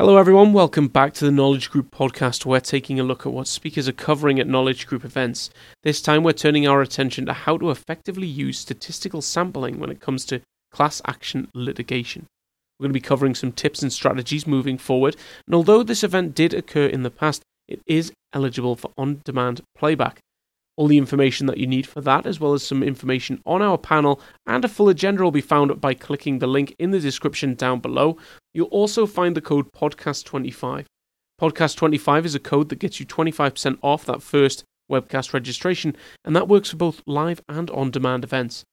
Hello, everyone. Welcome back to the Knowledge Group podcast. Where we're taking a look at what speakers are covering at Knowledge Group events. This time, we're turning our attention to how to effectively use statistical sampling when it comes to class action litigation. We're going to be covering some tips and strategies moving forward. And although this event did occur in the past, it is eligible for on demand playback. All the information that you need for that, as well as some information on our panel and a full agenda, will be found by clicking the link in the description down below. You'll also find the code podcast25. Podcast25 is a code that gets you 25% off that first webcast registration, and that works for both live and on demand events.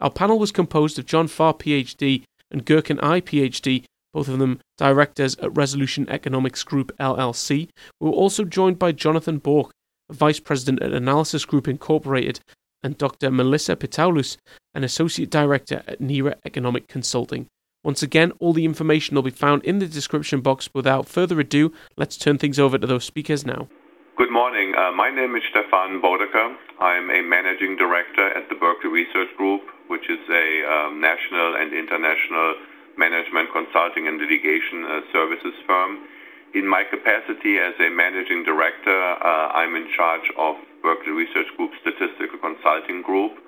Our panel was composed of John Farr, PhD, and Gurkan Ay, PhD, both of them directors at Resolution Economics Group LLC. We were also joined by Jonathan Borck, Vice President at Analysis Group Incorporated, and Dr. Melissa Pittaoulis, an Associate Director at NERA Economic Consulting. Once again, all the information will be found in the description box. Without further ado, let's turn things over to those speakers now. Good morning. Uh, my name is Stefan Boedeker. I'm a Managing Director at the Berkeley Research Group, which is a um, national and international management consulting and litigation uh, services firm. In my capacity as a managing director, uh, I'm in charge of Berkeley Research Group Statistical Consulting Group,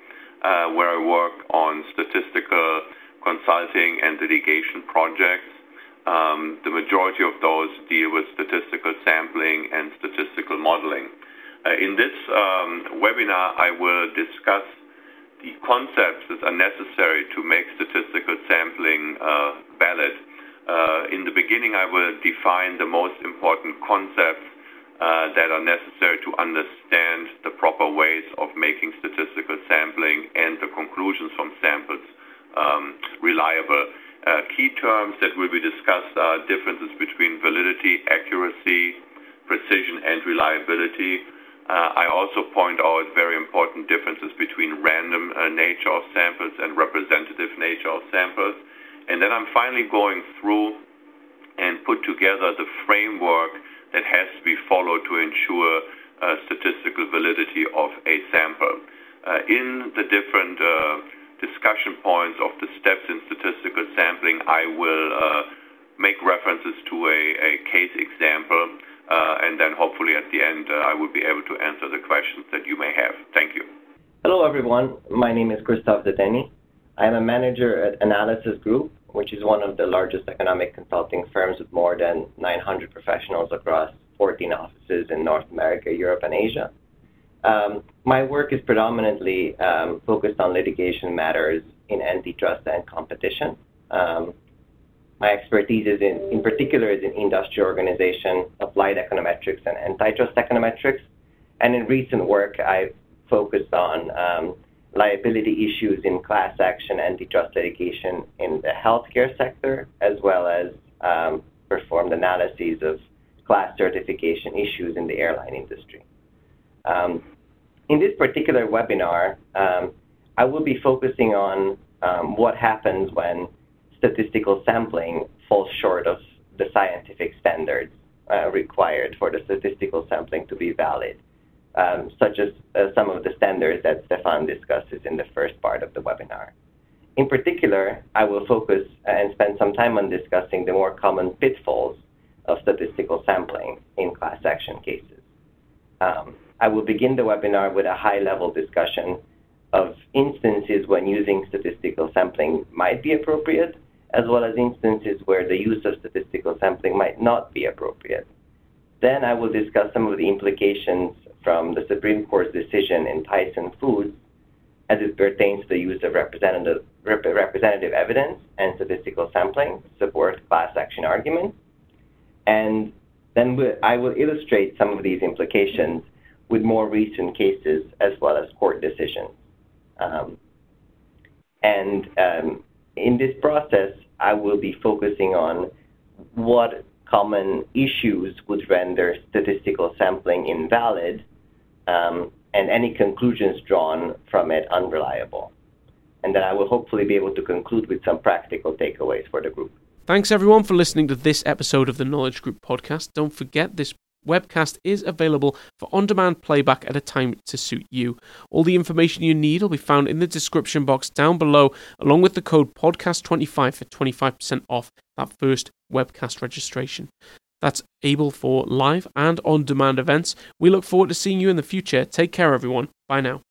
uh, where I work on statistical consulting and litigation projects. Um, the majority of those deal with statistical sampling and statistical modeling. Uh, in this um, webinar, I will discuss the concepts that are necessary to make statistical sampling uh, valid uh, in the beginning, I will define the most important concepts uh, that are necessary to understand the proper ways of making statistical sampling and the conclusions from samples reliable. Uh, key terms that will be discussed are differences between validity, accuracy, precision, and reliability. Uh, I also point out very important differences between random uh, nature of samples and representative nature of samples. And then I'm finally going through and put together the framework that has to be followed to ensure statistical validity of a sample. In the different discussion points of the steps in statistical sampling, I will uh, make references to a, a case example, uh, and then hopefully at the end uh, I will be able to answer the questions that you may have. Thank you. Hello, everyone. My name is Christophe Dedeni. I am a manager at Analysis Group, which is one of the largest economic consulting firms with more than 900 professionals across 14 offices in North America, Europe, and Asia. Um, my work is predominantly um, focused on litigation matters in antitrust and competition. Um, my expertise is in, in particular, is in industry organization, applied econometrics, and antitrust econometrics. And in recent work, I've focused on um, liability issues in class action antitrust litigation in the healthcare sector, as well as um, performed analyses of class certification issues in the airline industry. Um, in this particular webinar, um, I will be focusing on um, what happens when statistical sampling falls short of the scientific standards uh, required for the statistical sampling to be valid um, such as uh, some of the standards that Stefan discusses in the first part of the webinar. In particular, I will focus and spend some time on discussing the more common pitfalls of statistical sampling in class action cases. Um, I will begin the webinar with a high-level discussion of instances when using statistical sampling might be appropriate, as well as instances where the use of statistical sampling might not be appropriate. Then I will discuss some of the implications from the Supreme Court's decision in Tyson Foods as it pertains to the use of representative, rep- representative evidence and statistical sampling to support class action arguments. And then I will illustrate some of these implications with more recent cases as well as court decisions. Um, and um, in this process, I will be focusing on what common issues would render statistical sampling invalid um, and any conclusions drawn from it unreliable. And then I will hopefully be able to conclude with some practical takeaways for the group. Thanks everyone for listening to this episode of the Knowledge Group podcast. Don't forget this webcast is available for on demand playback at a time to suit you. All the information you need will be found in the description box down below, along with the code podcast25 for 25% off that first webcast registration. That's able for live and on demand events. We look forward to seeing you in the future. Take care, everyone. Bye now.